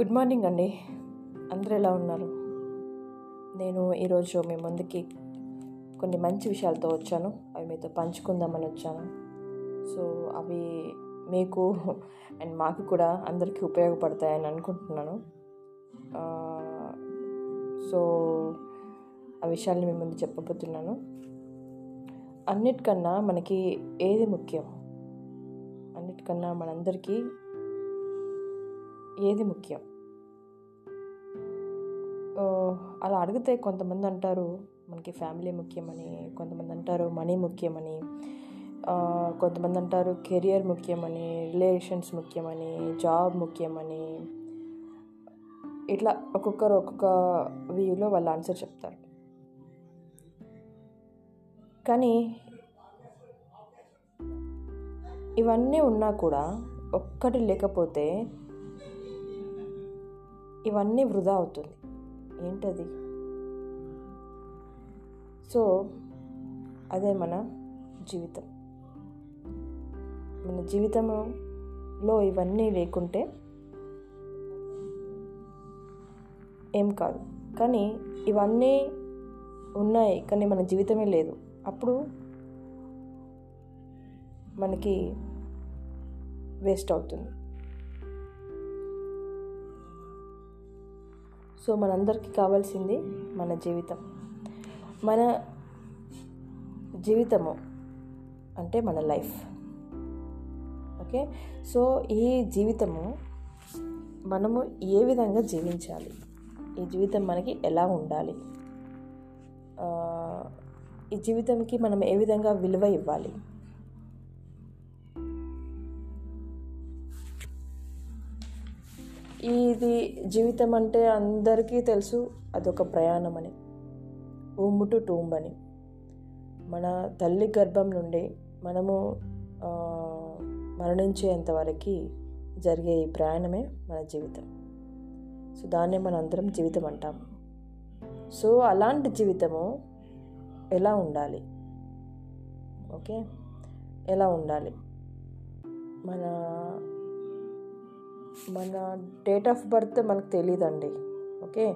Good morning అండి. అందరూ ఎలా ఉన్నారు? నేను ఈరోజు మీ ముందుకి కొన్ని మంచి విషయాలతో వచ్చాను. అవి మీతో పంచుకుందామని వచ్చాను. సో అవి మీకు అండ్ మాకు కూడా అందరికీ ఉపయోగపడతాయని అనుకుంటున్నాను. సో ఆ విషయాల్ని మీ ముందు చెప్పబోతున్నాను. అన్నిటికన్నా మనకి ఏది ముఖ్యం? అన్నిటికన్నా మనందరికీ ఏది ముఖ్యం? అలా అడిగితే కొంతమంది అంటారు మనకి ఫ్యామిలీ ముఖ్యమని కొంతమంది అంటారు మనీ ముఖ్యమని కొంతమంది అంటారు కెరియర్ ముఖ్యమని రిలేషన్స్ ముఖ్యమని జాబ్ ముఖ్యమని. ఇట్లా ఒక్కొక్కరు ఒక్కొక్క వ్యూలో వాళ్ళ ఆన్సర్ చెప్తారు. కానీ ఇవన్నీ ఉన్నా కూడా ఒక్కటి లేకపోతే ఇవన్నీ వృధా అవుతుంది. ఏంటది? సో అదే మన జీవితం. మన జీవితంలో ఇవన్నీ లేకుంటే ఏం కాదు. కానీ ఇవన్నీ ఉన్నాయి కానీ మన జీవితమే లేదు. అప్పుడు మనకి వేస్ట్ అవుతుంది. సో మనందరికీ కావాల్సింది మన జీవితం. మన జీవితము అంటే మన లైఫ్. ఓకే? సో ఈ జీవితము మనము ఏ విధంగా జీవించాలి? ఈ జీవితం మనకి ఎలా ఉండాలి? ఈ జీవితంకి మనం ఏ విధంగా విలువ ఇవ్వాలి? ఇది జీవితం అంటే అందరికీ తెలుసు అదొక ప్రయాణం అని ఊంబు టు టూంబ్ అని మన తల్లి గర్భం నుండి మనము మరణించేంత వరకు జరిగే ఈ ప్రయాణమే మన జీవితం. సో దాన్నే మన అందరం జీవితం అంటాం సో అలాంటి జీవితము ఎలా ఉండాలి? ఓకే? ఎలా ఉండాలి? మన మన డేట్ ఆఫ్ బర్త్ మనకు తెలియదండి ఓకే?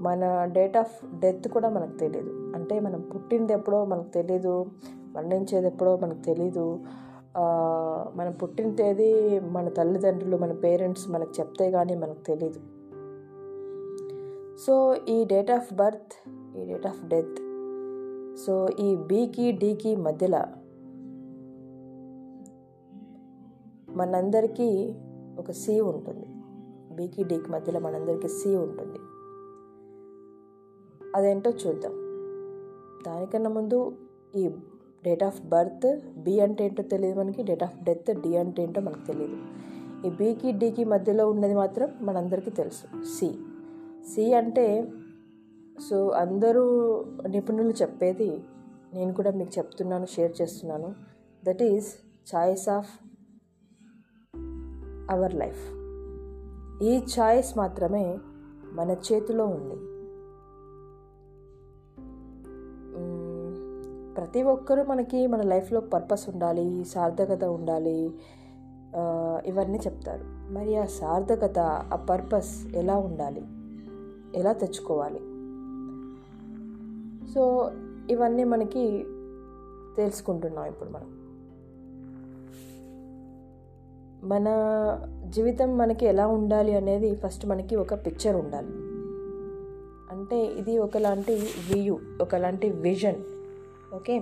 మన డేట్ ఆఫ్ డెత్ కూడా మనకు తెలియదు అంటే మనం పుట్టింది ఎప్పుడో మనకు తెలీదు. మరణించేది ఎప్పుడో మనకు తెలీదు. మనం పుట్టిన తేదీ మన తల్లిదండ్రులు మన పేరెంట్స్ మనకు చెప్తే కానీ మనకు తెలీదు. సో ఈ డేట్ ఆఫ్ బర్త్ ఈ డేట్ ఆఫ్ డెత్ సో ఈ బీకి డీకి మధ్యలో మనందరికీ ఒక సి ఉంటుంది. బీకి డీకి మధ్యలో మనందరికీ సి ఉంటుంది. అదేంటో చూద్దాం. దానికన్నా ముందు ఈ డేట్ ఆఫ్ బర్త్ బి అంటే ఏంటో తెలియదు మనకి. డేట్ ఆఫ్ డెత్ డి అంటే ఏంటో మనకు తెలియదు. ఈ బీకి డీకి మధ్యలో ఉన్నది మాత్రం మనందరికీ తెలుసు. సి. సి అంటే సో అందరూ నిపుణులు చెప్పేది నేను కూడా మీకు చెప్తున్నాను షేర్ చేస్తున్నాను. That is choice of our life. ఈ చాయిస్ మాత్రమే మన చేతిలో ఉంది. ప్రతి ఒక్కరూ మనకి మన లైఫ్లో పర్పస్ ఉండాలి సార్థకత ఉండాలి ఇవన్నీ చెప్తారు. మరి ఆ సార్థకత ఆ పర్పస్ ఎలా ఉండాలి? ఎలా తెచ్చుకోవాలి? సో ఇవన్నీ మనకి తెలుసుకుంటున్నాం ఇప్పుడు మనం. మన జీవితం మనకి ఎలా ఉండాలి అనేది ఫస్ట్ మనకి ఒక పిక్చర్ ఉండాలి. అంటే ఇది ఒకలాంటి వ్యూ ఒకలాంటి విజన్ ఓకే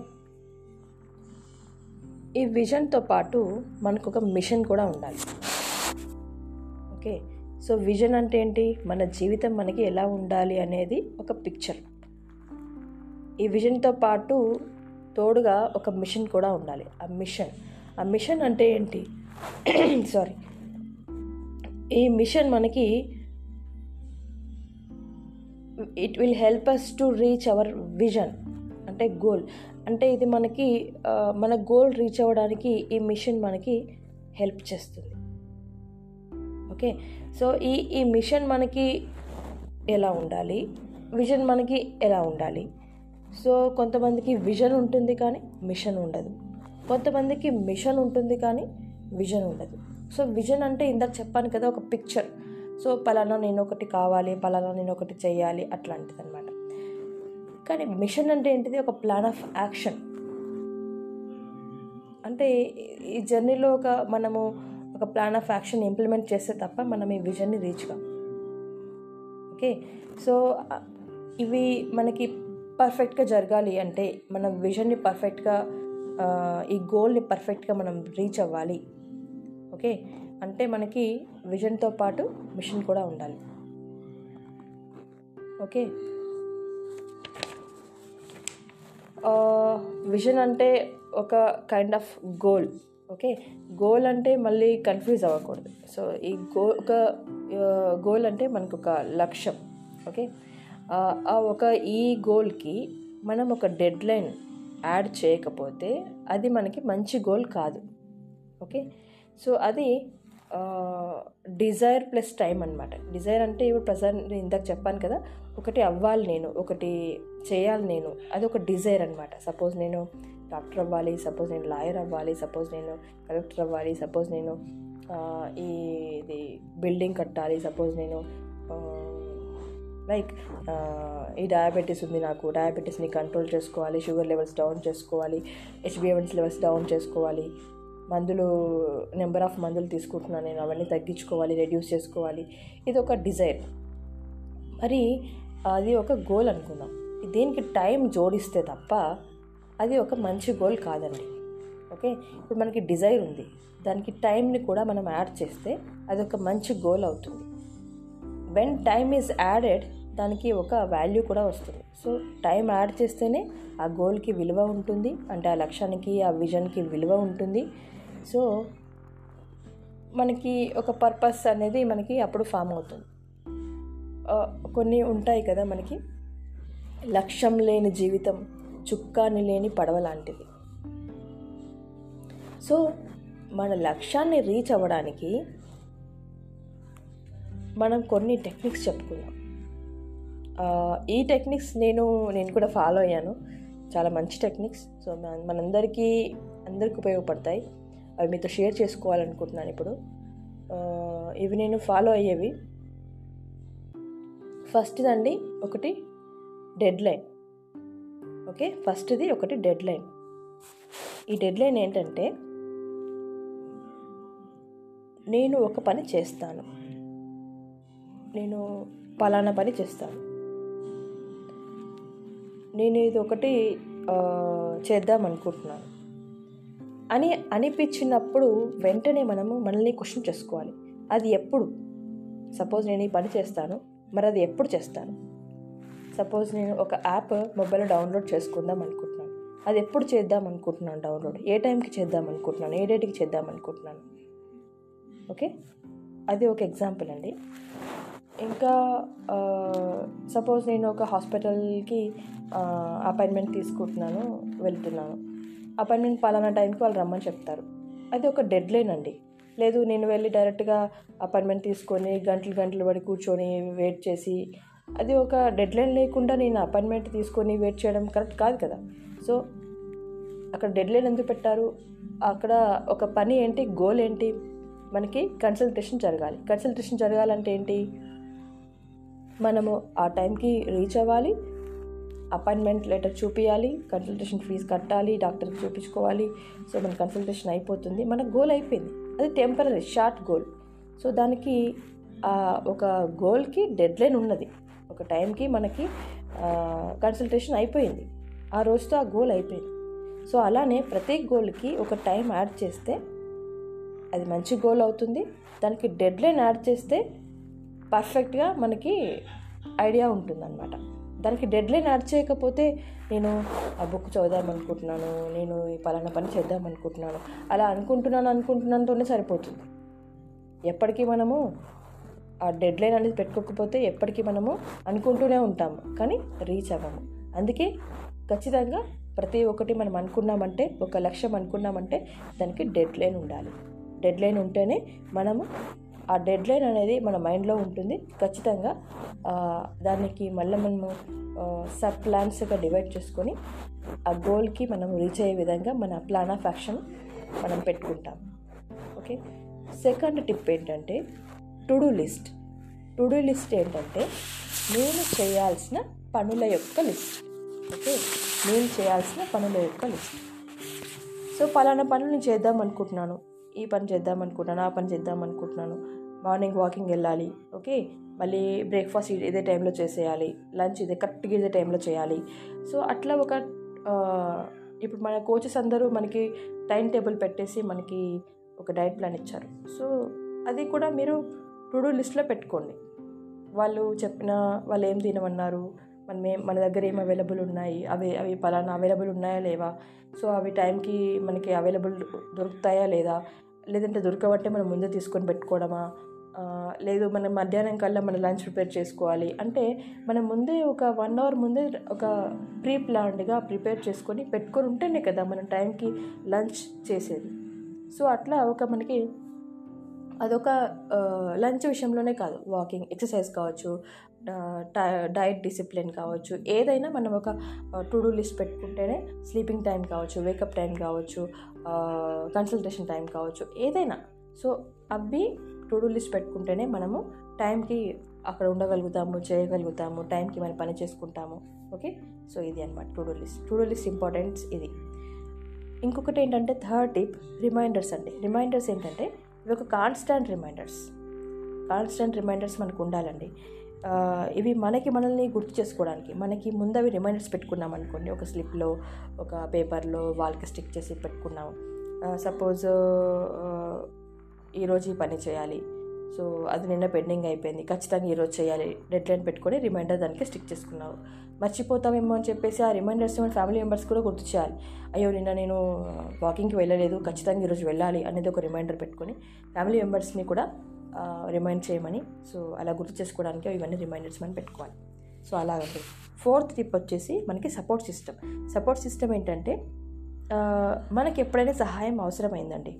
ఈ విజన్తో పాటు మనకు ఒక మిషన్ కూడా ఉండాలి. ఓకే సో విజన్ అంటే ఏంటి? మన జీవితం మనకి ఎలా ఉండాలి అనేది ఒక పిక్చర్ ఈ విజన్తో పాటు తోడుగా ఒక మిషన్ కూడా ఉండాలి. ఆ మిషన్ ఆ మిషన్ అంటే ఏంటి? సారీ ఈ మిషన్ మనకి it will help us to reach our vision అంటే గోల్ అంటే ఇది మనకి మన గోల్ రీచ్ అవ్వడానికి ఈ మిషన్ మనకి హెల్ప్ చేస్తుంది. ఓకే? సో ఈ ఈ మిషన్ మనకి ఎలా ఉండాలి? విజన్ మనకి ఎలా ఉండాలి? సో కొంతమందికి విజన్ ఉంటుంది కానీ మిషన్ ఉండదు. కొంతమందికి మిషన్ ఉంటుంది కానీ విజన్ ఉండదు. సో విజన్ అంటే ఇందాక చెప్పాను కదా ఒక పిక్చర్ సో పలానా నేను ఒకటి కావాలి పలానా నేను ఒకటి చేయాలి అట్లాంటిది అనమాట కానీ మిషన్ అంటే ఏంటిది? ఒక ప్లాన్ ఆఫ్ యాక్షన్ అంటే ఈ జర్నీలో ఒక మనము ఒక ప్లాన్ ఆఫ్ యాక్షన్ ఇంప్లిమెంట్ చేస్తే తప్ప మనం ఈ విజన్ని రీచ్ కాం ఓకే సో ఇవి మనకి పర్ఫెక్ట్గా జరగాలి అంటే మన విజన్ని పర్ఫెక్ట్గా ఈ గోల్ని పర్ఫెక్ట్గా మనం రీచ్ అవ్వాలి. ఓకే. అంటే మనకి విజన్తో పాటు మిషన్ కూడా ఉండాలి. ఓకే. విజన్ అంటే ఒక kind of goal. Okay. Goal అంటే మళ్ళీ కన్ఫ్యూజ్ అవ్వకూడదు. సో ఈ గో ఒక గోల్ అంటే మనకు ఒక లక్ష్యం. ఓకే. ఆ ఒక ఈ గోల్కి మనం ఒక డెడ్ లైన్ యాడ్ చేయకపోతే అది మనకి మంచి గోల్ కాదు. ఓకే. సో అది డిజైర్ ప్లస్ టైం అనమాట డిజైర్ అంటే ఇప్పుడు ప్రజెంట్ ఇందాక చెప్పాను కదా ఒకటి అవ్వాలి నేను ఒకటి చేయాలి నేను అది ఒక డిజైర్ అనమాట సపోజ్ నేను డాక్టర్ అవ్వాలి సపోజ్ నేను లాయర్ అవ్వాలి సపోజ్ నేను కలెక్టర్ అవ్వాలి సపోజ్ నేను ఈ ఇది బిల్డింగ్ కట్టాలి సపోజ్ నేను లైక్ ఈ డయాబెటీస్ ఉంది నాకు డయాబెటీస్ని కంట్రోల్ చేసుకోవాలి షుగర్ లెవెల్స్ డౌన్ చేసుకోవాలి హెచ్బిఎవన్స్ లెవెల్స్ డౌన్ చేసుకోవాలి మందులు నెంబర్ ఆఫ్ మందులు తీసుకుంటున్నాను నేను అవన్నీ తగ్గించుకోవాలి రెడ్యూస్ చేసుకోవాలి. ఇది ఒక డిజైర్ మరి అది ఒక గోల్ అనుకుందాం. దీనికి టైం జోడిస్తే తప్ప అది ఒక మంచి గోల్ కాదండి. ఓకే? ఇప్పుడు మనకి డిజైర్ ఉంది. దానికి టైంని కూడా మనం యాడ్ చేస్తే అది ఒక మంచి గోల్ అవుతుంది. వెన్ టైమ్ ఈజ్ యాడెడ్ దానికి ఒక వాల్యూ కూడా వస్తుంది. సో టైం యాడ్ చేస్తేనే ఆ గోల్కి విలువ ఉంటుంది. అంటే ఆ లక్ష్యానికి ఆ విజన్కి విలువ ఉంటుంది. సో మనకి ఒక పర్పస్ అనేది మనకి అప్పుడు ఫామ్ అవుతుంది. కొన్ని ఉంటాయి కదా మనకి. లక్ష్యం లేని జీవితం చుక్కాని లేని పడవ లాంటిది. సో మన లక్ష్యాన్ని రీచ్ అవ్వడానికి మనం కొన్ని టెక్నిక్స్ చెప్పుకున్నాం ఈ టెక్నిక్స్ నేను నేను కూడా ఫాలో అయ్యాను. చాలా మంచి టెక్నిక్స్ సో మనందరికీ అందరికి ఉపయోగపడతాయి. అవి మీతో షేర్ చేసుకోవాలనుకుంటున్నాను ఇప్పుడు. ఇవి నేను ఫాలో అయ్యేవి. ఫస్ట్ది అండి ఒకటి డెడ్ లైన్ ఓకే? ఫస్ట్ది ఒకటి డెడ్ లైన్ ఈ డెడ్ లైన్ ఏంటంటే నేను ఒక పని చేస్తాను. నేను పలానా పని చేస్తాను. నేను ఇది ఒకటి చేద్దాం అనుకుంటున్నాను అని అనిపించినప్పుడు వెంటనే మనము మనల్ని క్వశ్చన్ చేసుకోవాలి. అది ఎప్పుడు? సపోజ్ నేను ఈ పని చేస్తాను మరి అది ఎప్పుడు చేస్తాను? సపోజ్ నేను ఒక యాప్ మొబైల్లో డౌన్లోడ్ చేసుకుందాం అనుకుంటున్నాను. అది ఎప్పుడు చేద్దాం అనుకుంటున్నాను డౌన్లోడ్? ఏ టైంకి చేద్దాం అనుకుంటున్నాను? ఏ డేట్కి చేద్దాం అనుకుంటున్నాను? ఓకే? అది ఒక ఎగ్జాంపుల్ అండి. ఇంకా సపోజ్ నేను ఒక హాస్పిటల్కి అపాయింట్మెంట్ తీసుకుంటున్నాను వెళ్తున్నాను. అపాయింట్మెంట్ పలానా టైంకి వాళ్ళు రమ్మని చెప్తారు. అది ఒక డెడ్ లైన్ అండి. లేదు నేను వెళ్ళి డైరెక్ట్గా అపాయింట్మెంట్ తీసుకొని గంటలు గంటలు పడి కూర్చొని వెయిట్ చేసి అది ఒక డెడ్ లైన్ లేకుండా నేను అపాయింట్మెంట్ తీసుకొని వెయిట్ చేయడం కరెక్ట్ కాదు కదా. సో అక్కడ డెడ్ లైన్ ఎందుకు పెట్టారు? అక్కడ ఒక పని ఏంటి? గోల్ ఏంటి? మనకి కన్సల్టేషన్ జరగాలి. కన్సల్టేషన్ జరగాలంటే ఏంటి? మనము ఆ టైంకి రీచ్ అవ్వాలి. అపాయింట్మెంట్ లెటర్ చూపించాలి కన్సల్టేషన్ ఫీజు కట్టాలి డాక్టర్కి చూపించుకోవాలి. సో మన కన్సల్టేషన్ అయిపోతుంది. మన గోల్ అయిపోయింది. అది టెంపరీ షార్ట్ గోల్. సో దానికి ఒక గోల్కి డెడ్ లైన్ ఉన్నది. ఒక టైంకి మనకి కన్సల్టేషన్ అయిపోయింది. ఆ రోజుతో ఆ గోల్ అయిపోయింది. సో అలానే ప్రతి గోల్కి ఒక టైం యాడ్ చేస్తే అది మంచి గోల్ అవుతుంది. దానికి డెడ్ లైన్ యాడ్ చేస్తే పర్ఫెక్ట్గా మనకి ఐడియా ఉంటుందన్నమాట. దానికి డెడ్ లైన్ నడిచేయకపోతే నేను ఆ బుక్ చదువుదాం అనుకుంటున్నాను నేను ఈ పలానా పని చేద్దాం అనుకుంటున్నాను. అలా అనుకుంటున్నాను అనుకుంటున్నానుతోనే సరిపోతుంది. ఎప్పటికీ మనము ఆ డెడ్ లైన్ అనేది పెట్టుకోకపోతే ఎప్పటికీ మనము అనుకుంటూనే ఉంటాము కానీ రీచ్ అవ్వము. అందుకే ఖచ్చితంగా ప్రతి ఒక్కటి మనం అనుకున్నామంటే ఒక లక్ష్యం అనుకున్నామంటే దానికి డెడ్ లైన్ ఉండాలి. డెడ్ లైన్ ఉంటేనే మనము ఆ డెడ్ లైన్ అనేది మన మైండ్లో ఉంటుంది. ఖచ్చితంగా దానికి మళ్ళీ మనము సబ్ ప్లాన్స్గా డివైడ్ చేసుకొని ఆ గోల్కి మనం రీచ్ అయ్యే విధంగా మన ప్లాన్ ఆఫ్ యాక్షన్ మనం పెట్టుకుంటాం. ఓకే? సెకండ్ టిప్ ఏంటంటే to do list. To do list ఏంటంటే నేను చేయాల్సిన పనుల యొక్క లిస్ట్. ఓకే? నేను చేయాల్సిన పనుల యొక్క లిస్ట్. సో పలానా పనులు నేను చేద్దాం అనుకుంటున్నాను. ఈ పని చేద్దాం అనుకుంటున్నాను ఆ పని చేద్దాం అనుకుంటున్నాను. మార్నింగ్ వాకింగ్ వెళ్ళాలి ఓకే? మళ్ళీ బ్రేక్ఫాస్ట్ ఇదే టైంలో చేసేయాలి లంచ్ ఇదే కరెక్ట్గా ఇదే టైంలో చేయాలి. సో అట్లా ఒక ఇప్పుడు మన కోచెస్ అందరూ మనకి టైం టేబుల్ పెట్టేసి మనకి ఒక డైట్ ప్లాన్ ఇచ్చారు. సో అది కూడా మీరు టు డూ లిస్ట్లో పెట్టుకోండి. వాళ్ళు చెప్పిన వాళ్ళు ఏం తినమన్నారు మనం ఏం మన దగ్గర ఏం అవైలబుల్ ఉన్నాయి? అవి అవి పలానా అవైలబుల్ ఉన్నాయా లేవా? సో అవి టైంకి మనకి అవైలబుల్ దొరుకుతాయా లేదా? లేదంటే దొరకబట్టే మనం ముందే తీసుకొని పెట్టుకోవడమా? లేదు మనం మధ్యాహ్నం కల్లా మన లంచ్ ప్రిపేర్ చేసుకోవాలి. అంటే మనం ముందే ఒక వన్ అవర్ ముందే ఒక ప్రీ ప్లాన్డ్గా ప్రిపేర్ చేసుకొని పెట్టుకొని ఉంటేనే కదా మనం టైంకి లంచ్ చేసేది. సో అట్లా ఒక మనకి అదొక లంచ్ విషయంలోనే కాదు. వాకింగ్ ఎక్సర్సైజ్ కావచ్చు డైట్ డిసిప్లిన్ కావచ్చు ఏదైనా మనం ఒక టు డూ లిస్ట్ పెట్టుకుంటేనే స్లీపింగ్ టైం కావచ్చు వేకప్ టైం కావచ్చు కన్సల్టేషన్ టైం కావచ్చు ఏదైనా. సో అవి టు డూ లిస్ట్ పెట్టుకుంటేనే మనము టైంకి అక్కడ ఉండగలుగుతాము చేయగలుగుతాము టైంకి మనం పని చేసుకుంటాము. ఓకే? సో ఇది అనమాట to do list. To do list importance ఇది. ఇంకొకటి ఏంటంటే థర్డ్ టిప్ రిమైండర్స్ అండి. రిమైండర్స్ ఏంటంటే ఇవి ఒక కాన్స్టాంట్ రిమైండర్స్ కాన్స్టెంట్ రిమైండర్స్ మనకు ఉండాలండి. ఇవి మనకి మనల్ని గుర్తు చేసుకోవడానికి మనకి ముందవి రిమైండర్స్ పెట్టుకున్నాం అనుకోండి. ఒక స్లిప్లో ఒక పేపర్లో వాల్కి స్టిక్ చేసి పెట్టుకున్నాం. సపోజ్ ఈరోజు ఈ పని చేయాలి. సో అది నిన్న పెండింగ్ అయిపోయింది. ఖచ్చితంగా ఈరోజు చేయాలి. డెడ్ లైన్ పెట్టుకొని రిమైండర్ దానికి స్టిక్ చేసుకున్నావు. మర్చిపోతామేమో అని చెప్పేసి ఆ రిమైండర్స్ మన ఫ్యామిలీ మెంబర్స్ కూడా గుర్తు చేయాలి. అయ్యో నిన్న నేను వాకింగ్కి వెళ్ళలేదు ఖచ్చితంగా ఈరోజు వెళ్ళాలి అనేది ఒక రిమైండర్ పెట్టుకొని ఫ్యామిలీ మెంబర్స్ని కూడా రిమైండ్ చేయమని సో అలా గుర్తు చేసుకోవడానికి ఇవన్నీ రిమైండర్స్ మనం పెట్టుకోవాలి. సో అలాగే ఫోర్త్ టిప్ వచ్చేసి మనకి సపోర్ట్ సిస్టమ్. సపోర్ట్ సిస్టమ్ ఏంటంటే మనకి ఎప్పుడైనా సహాయం అవసరమైందండి.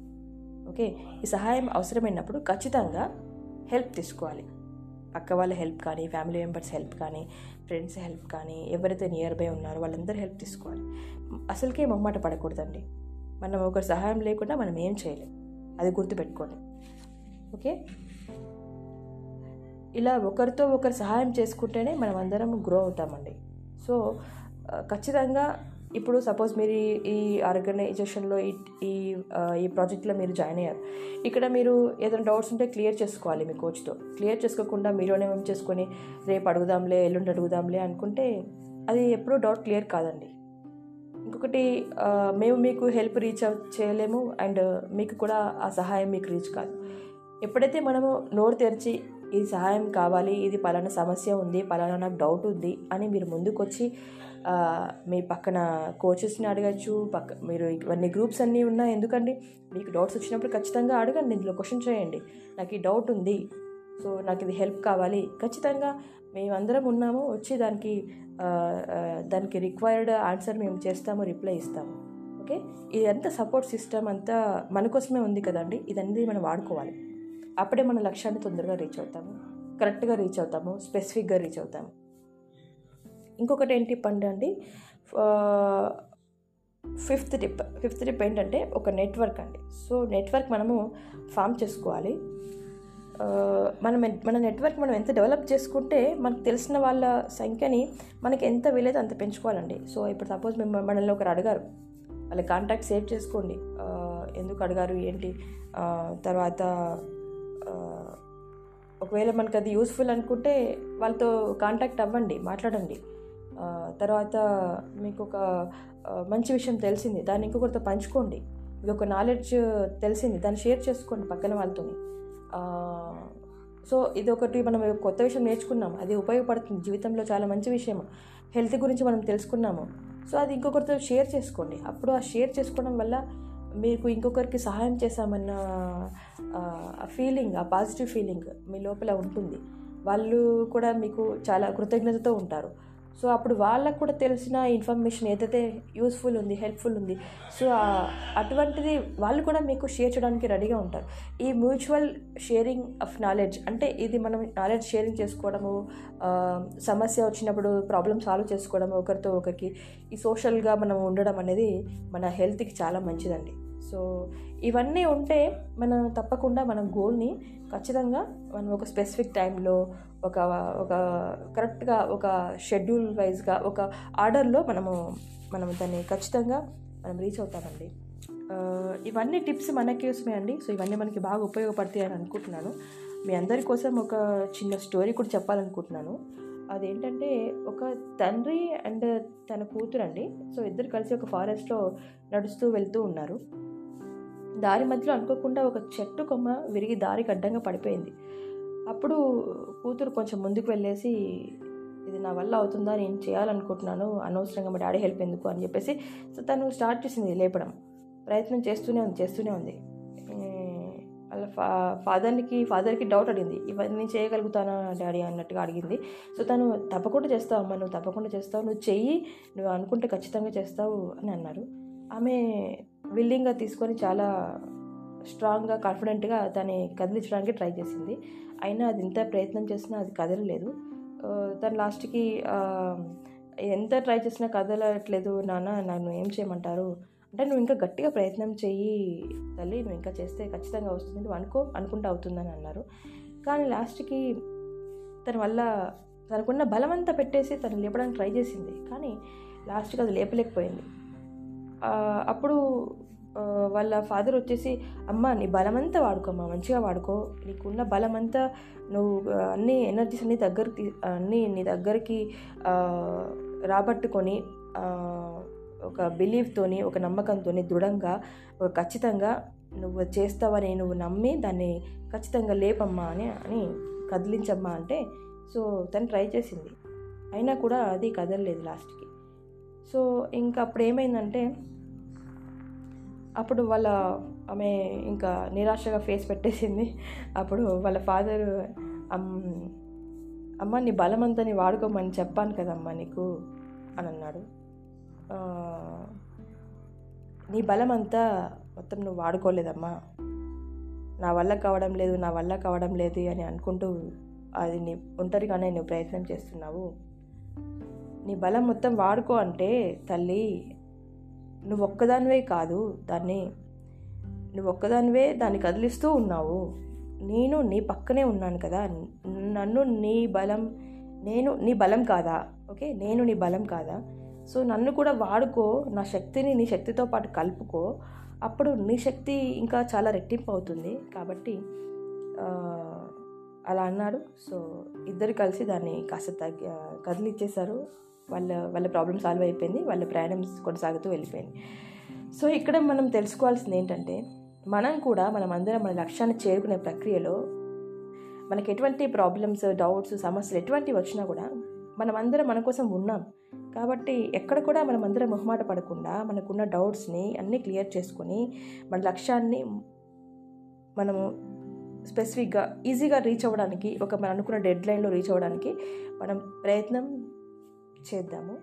ఓకే? ఈ సహాయం అవసరమైనప్పుడు ఖచ్చితంగా హెల్ప్ తీసుకోవాలి. పక్క వాళ్ళ హెల్ప్ కానీ ఫ్యామిలీ మెంబర్స్ హెల్ప్ కానీ ఫ్రెండ్స్ హెల్ప్ కానీ ఎవరైతే నియర్ బై ఉన్నారో వాళ్ళందరూ హెల్ప్ తీసుకోవాలి. అసలుకే మొమ్మాట పడకూడదండి. మనం ఒకరి సహాయం లేకుండా మనం ఏం చేయలేం. అది గుర్తుపెట్టుకోండి. ఓకే? ఇలా ఒకరితో ఒకరు సహాయం చేసుకుంటేనే మనం అందరం గ్రో అవుతామండి. సో ఖచ్చితంగా ఇప్పుడు సపోజ్ మీరు ఈ- ఆర్గనైజేషన్లో ఈ ఈ ఈ ప్రాజెక్ట్లో మీరు జాయిన్ అయ్యారు. ఇక్కడ మీరు ఏదైనా డౌట్స్ ఉంటే క్లియర్ చేసుకోవాలి మీ కోచ్తో క్లియర్ చేసుకోకుండా మీలోనే ఉంచేసుకొని రేపు అడుగుదాంలే ఎల్లుండి అడుగుదాంలే అనుకుంటే అది ఎప్పుడూ డౌట్ క్లియర్ కాదండి. ఇంకొకటి మేము మీకు హెల్ప్ రీచ్ అవుట్ చేయలేము అండ్ మీకు కూడా ఆ సహాయం మీకు రీచ్ కాదు. ఎప్పుడైతే మనము నోరు తెరిచి ఇది సహాయం కావాలి ఇది పలానా సమస్య ఉంది పలానా నాకు డౌట్ ఉంది అని మీరు ముందుకొచ్చి మీ పక్కన కోచెస్ని అడగచ్చు పక్క మీరు ఇవన్నీ గ్రూప్స్ అన్నీ ఉన్నాయి ఎందుకండి? మీకు డౌట్స్ వచ్చినప్పుడు ఖచ్చితంగా అడగండి ఇందులో క్వశ్చన్ చేయండి. నాకు ఈ డౌట్ ఉంది సో నాకు ఇది హెల్ప్ కావాలి. ఖచ్చితంగా మేమందరం ఉన్నాము వచ్చి దానికి దానికి రిక్వైర్డ్ ఆన్సర్ మేము చేస్తాము రిప్లై ఇస్తాము. ఓకే ఇదంతా సపోర్ట్ సిస్టమ్ అంతా మన కోసమే ఉంది కదండి ఇదన్నీ మనం వాడుకోవాలి. అప్పుడే మన లక్ష్యాన్ని తొందరగా రీచ్ అవుతాము. కరెక్ట్గా రీచ్ అవుతాము. స్పెసిఫిక్గా రీచ్ అవుతాము. ఇంకొకటి ఏంటి పండు అండి? ఫిఫ్త్ టిప్ ఫిఫ్త్ టిప్ ఏంటంటే ఒక నెట్వర్క్ అండి. సో నెట్వర్క్ మనము ఫామ్ చేసుకోవాలి. మనం మన నెట్వర్క్ మనం ఎంత డెవలప్ చేసుకుంటే మనకు తెలిసిన వాళ్ళ సంఖ్యని మనకి ఎంత వీలైతే అంత పెంచుకోవాలండి. సో ఇప్పుడు సపోజ్ మేము మనల్ని ఒకరు అడిగారు. వాళ్ళ కాంటాక్ట్ సేవ్ చేసుకోండి. ఎందుకు అడిగారు? ఏంటి? తర్వాత ఒకవేళ మనకు అది యూస్ఫుల్ అనుకుంటే వాళ్ళతో కాంటాక్ట్ అవ్వండి మాట్లాడండి. తర్వాత మీకు ఒక మంచి విషయం తెలిసింది దాన్ని ఇంకొకరితో పంచుకోండి. ఇది ఒక నాలెడ్జ్ తెలిసింది దాన్ని షేర్ చేసుకోండి పక్కన వాళ్ళతోని. సో ఇది ఒకటి మనం కొత్త విషయం నేర్చుకున్నాం అది ఉపయోగపడుతుంది జీవితంలో చాలా మంచి విషయం హెల్త్ గురించి మనం తెలుసుకున్నాము. సో అది ఇంకొకరితో షేర్ చేసుకోండి. అప్పుడు ఆ షేర్ చేసుకోవడం వల్ల మీకు ఇంకొకరికి సహాయం చేశామన్న ఫీలింగ్ ఆ పాజిటివ్ ఫీలింగ్ మీ లోపల ఉంటుంది. వాళ్ళు కూడా మీకు చాలా కృతజ్ఞతతో ఉంటారు. సో అప్పుడు వాళ్ళకు కూడా తెలిసిన ఇన్ఫర్మేషన్ ఏదైతే యూస్ఫుల్ ఉంది హెల్ప్ఫుల్ ఉంది సో అటువంటిది వాళ్ళు కూడా మీకు షేర్ చేయడానికి రెడీగా ఉంటారు. ఈ మ్యూచువల్ షేరింగ్ ఆఫ్ నాలెడ్జ్ అంటే ఇది మనం నాలెడ్జ్ షేరింగ్ చేసుకోవడము సమస్య వచ్చినప్పుడు ప్రాబ్లమ్ సాల్వ్ చేసుకోవడం ఒకరితో ఒకరికి ఈ సోషల్గా మనం ఉండడం అనేది మన హెల్త్కి చాలా మంచిదండి. సో ఇవన్నీ ఉంటే మనం తప్పకుండా మన గోల్ని ఖచ్చితంగా మనం ఒక స్పెసిఫిక్ టైంలో ఒక ఒక కరెక్ట్గా ఒక షెడ్యూల్ వైజ్గా ఒక ఆర్డర్లో మనము మనం దాన్ని ఖచ్చితంగా మనం రీచ్ అవుతామండి. ఇవన్నీ టిప్స్ మనకోసమే అండి. సో ఇవన్నీ మనకి బాగా ఉపయోగపడతాయి అని అనుకుంటున్నాను. మీ అందరి కోసం ఒక చిన్న స్టోరీ కూడా చెప్పాలనుకుంటున్నాను. అదేంటంటే ఒక తండ్రి అండ్ తన కూతురు అండి సో ఇద్దరు కలిసి ఒక ఫారెస్ట్లో నడుస్తూ వెళ్తూ ఉన్నారు. దారి మధ్యలో అనుకోకుండా ఒక చెట్టు కొమ్మ విరిగి దారికి అడ్డంగా పడిపోయింది. అప్పుడు కూతురు కొంచెం ముందుకు వెళ్ళేసి ఇది నా వల్ల అవుతుందా? నేను చేయాలనుకుంటున్నాను. అనవసరంగా మా డాడీ హెల్ప్ ఎందుకు? అని చెప్పేసి సో తను స్టార్ట్ చేసింది లేపడం. ప్రయత్నం చేస్తూనే ఉంది చేస్తూనే ఉంది. వాళ్ళ ఫా ఫాదర్కి ఫాదర్కి డౌట్ అడిగింది. ఇవన్నీ చేయగలుగుతానా డాడీ? అన్నట్టుగా అడిగింది. సో తను తప్పకుండా చేస్తావు అమ్మ నువ్వు తప్పకుండా చేస్తావు. నువ్వు చెయ్యి. నువ్వు అనుకుంటే ఖచ్చితంగా చేస్తావు అని అన్నారు. ఆమె విల్లింగ్గా తీసుకొని చాలా స్ట్రాంగ్గా కాన్ఫిడెంట్గా దాన్ని కదిలించడానికి ట్రై చేసింది. అయినా అది ఎంత ప్రయత్నం చేసినా అది కదలలేదు. తను లాస్ట్కి ఎంత ట్రై చేసినా కదలట్లేదు నాన్న నన్ను ఏం చేయమంటారు? అంటే నువ్వు ఇంకా గట్టిగా ప్రయత్నం చెయ్యి తల్లి నువ్వు ఇంకా చేస్తే ఖచ్చితంగా వస్తుంది నువ్వు అనుకో అనుకుంటూ అవుతుందని అన్నారు. కానీ లాస్ట్కి తన వల్ల తనకున్న బలం అంతా పెట్టేసి తను లేపడానికి ట్రై చేసింది. కానీ లాస్ట్కి అది లేపలేకపోయింది. అప్పుడు వాళ్ళ ఫాదర్ వచ్చేసి అమ్మ నీ బలమంతా వాడుకోమ్మా మంచిగా వాడుకో. నీకున్న బలమంతా నువ్వు అన్ని ఎనర్జీస్ అన్ని దగ్గరికి అన్నీ నీ దగ్గరికి రాబట్టుకొని ఒక బిలీఫ్తోని ఒక నమ్మకంతోని దృఢంగా ఒక ఖచ్చితంగా నువ్వు చేస్తావని నువ్వు నమ్మి దాన్ని ఖచ్చితంగా లేపమ్మా అని అని కదిలించమ్మా అంటే సో తను ట్రై చేసింది. అయినా కూడా అది కదలలేదు లాస్ట్కి సో ఇంకా అప్పుడు ఏమైందంటే అప్పుడు వాళ్ళ ఆమె ఇంకా నిరాశగా ఫేస్ పెట్టేసింది. అప్పుడు వాళ్ళ ఫాదర్ అమ్మ నీ బలమంతా నీ వాడుకోమని చెప్పాను కదమ్మా నీకు అని అన్నాడు నీ నీ బలమంతా మొత్తం నువ్వు వాడుకోలేదమ్మా. నా వల్ల కావడం లేదు నా వల్ల కావడం లేదు అని అనుకుంటూ అది నీ ఒంటరిగానే నువ్వు ప్రయత్నం చేస్తున్నావు. నీ బలం మొత్తం వాడుకో అంటే తల్లి నువ్వు ఒక్కదానివే కాదు దాన్ని నువ్వు ఒక్కదానివే దాన్ని కదిలిస్తూ ఉన్నావు. నేను నీ పక్కనే ఉన్నాను కదా. నన్ను నీ బలం నేను నీ బలం కాదా? ఓకే? నేను నీ బలం కాదా? సో నన్ను కూడా వాడుకో నా శక్తిని నీ శక్తితో పాటు కలుపుకో. అప్పుడు నీ శక్తి ఇంకా చాలా రెట్టింపు అవుతుంది కాబట్టి అలా అన్నాడు. సో ఇద్దరు కలిసి దాన్ని కాస్త తగ్గి కదిలిచ్చేశారు. వాళ్ళ వాళ్ళ ప్రాబ్లం సాల్వ్ అయిపోయింది వాళ్ళ ప్రయాణం కొనసాగుతూ వెళ్ళిపోయింది. సో ఇక్కడ మనం తెలుసుకోవాల్సింది ఏంటంటే మనం కూడా మనం అందరం మన లక్ష్యాన్ని చేరుకునే ప్రక్రియలో మనకి ఎటువంటి ప్రాబ్లమ్స్ డౌట్స్ సమస్యలు ఎటువంటివి వచ్చినా కూడా మనం అందరం మన కోసం ఉన్నాం. కాబట్టి ఎక్కడ కూడా మనం అందరం మొహమాట పడకుండా మనకున్న డౌట్స్ని అన్నీ క్లియర్ చేసుకొని మన లక్ష్యాన్ని మనము స్పెసిఫిక్గా ఈజీగా రీచ్ అవ్వడానికి ఒక మనం అనుకున్న డెడ్ లైన్లో రీచ్ అవ్వడానికి మనం ప్రయత్నం చేద్దాము.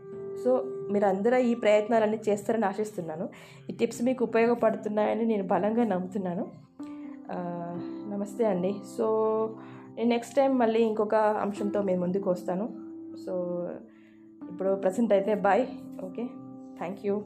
సో మీరందరూ ఈ ప్రయత్నాలన్నీ చేస్తారని ఆశిస్తున్నాను. ఈ టిప్స్ మీకు ఉపయోగపడుతున్నాయని నేను బలంగా నమ్ముతున్నాను. నమస్తే అండి. సో నేను నెక్స్ట్ టైం మళ్ళీ ఇంకొక అంశంతో మేము ముందుకు వస్తాను. సో ఇప్పుడు ప్రజెంట్ అయితే బాయ్ ఓకే? Thank you.